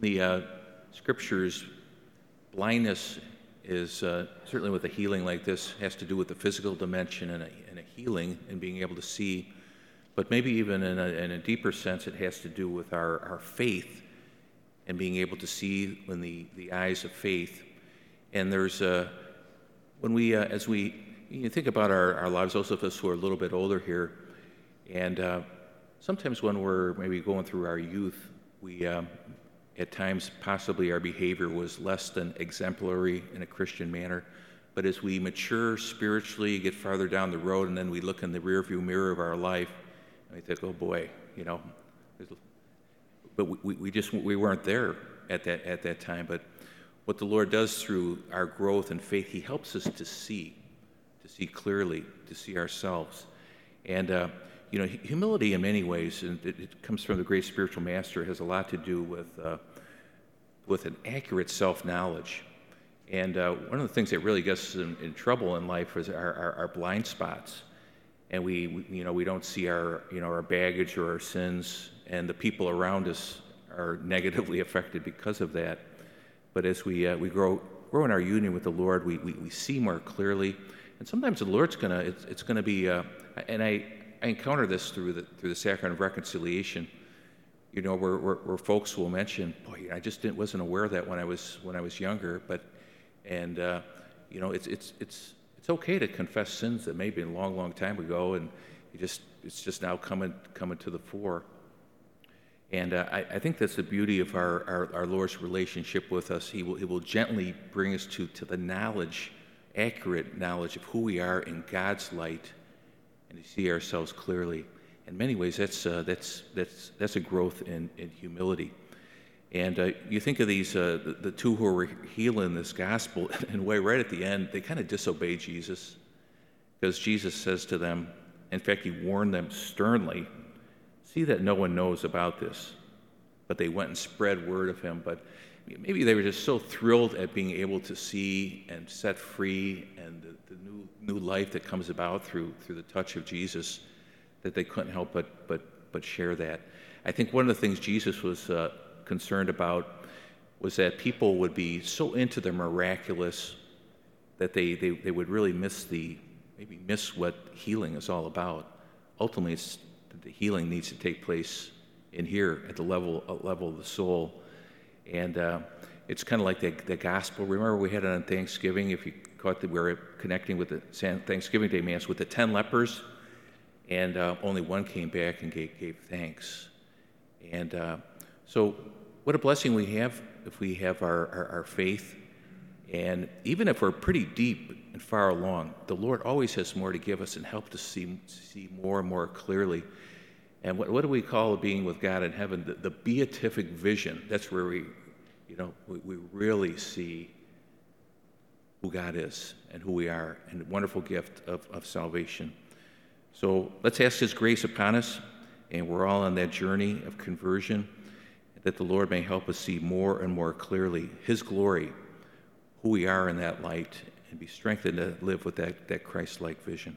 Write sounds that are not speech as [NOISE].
The uh, scriptures, blindness is uh, certainly with a healing like this, has to do with the physical dimension and a, and a healing and being able to see. But maybe even in a, in a deeper sense, it has to do with our, our faith and being able to see in the, the eyes of faith. And there's a, when we, uh, as we you think about our, our lives, those of us who are a little bit older here, and uh, sometimes when we're maybe going through our youth, we, um, at times, possibly our behavior was less than exemplary in a Christian manner. But as we mature spiritually, get farther down the road, and then we look in the rearview mirror of our life, and we think, oh boy, you know, but we, we just we weren't there at that at that time. But what the Lord does through our growth and faith, He helps us to see, to see clearly, to see ourselves, and. Uh, you know, humility in many ways, and it, it, comes from the great spiritual master, has a lot to do with, uh, with an accurate self knowledge. And uh, one of the things that really gets us in, in trouble in life is our, our, our, blind spots. And we, we, you know, we don't see our, you know, our baggage or our sins, and the people around us are negatively [LAUGHS] affected because of that. But as we, uh, we grow, grow in our union with the Lord, we, we, we see more clearly. And sometimes the Lord's going to, it's, it's going to be, uh, and I, I encounter this through the, through the sacrament of reconciliation, you know, where, where, where folks will mention, boy, I just wasn't aware of that when I was, when I was younger, but, and, uh, you know, it's, it's, it's, it's okay to confess sins that maybe a long, long time ago, and you just, it's just now coming, coming to the fore. And uh, I, I, think that's the beauty of our, our, our, Lord's relationship with us. He will, he will gently bring us to, to the knowledge, accurate knowledge of who we are in God's light and to see ourselves clearly. In many ways, that's, uh, that's, that's, that's a growth in, in humility. And uh, you think of these, uh, the, the, two who were healing this gospel, in a way, right at the end, they kind of disobey Jesus because Jesus says to them, in fact, he warned them sternly, see that no one knows about this. But they went and spread word of him. But maybe they were just so thrilled at being able to see and set free and the, the new, new life that comes about through, through the touch of Jesus that they couldn't help but, but, but share that. I think one of the things Jesus was uh, concerned about was that people would be so into the miraculous that they, they, they would really miss the, maybe miss what healing is all about. Ultimately, the healing needs to take place in here at the level, level of the soul and uh, it's kind of like the, the gospel. Remember, we had it on Thanksgiving. If you caught that, we were connecting with the Thanksgiving Day Mass with the 10 lepers, and uh, only one came back and gave, gave thanks. And uh, so, what a blessing we have if we have our, our, our faith. And even if we're pretty deep and far along, the Lord always has more to give us and help to see, see more and more clearly. And what, what do we call being with God in heaven? The, the beatific vision. That's where we, you know, we, we really see who God is and who we are, and the wonderful gift of, of salvation. So let's ask His grace upon us, and we're all on that journey of conversion, that the Lord may help us see more and more clearly His glory, who we are in that light, and be strengthened to live with that, that Christ like vision.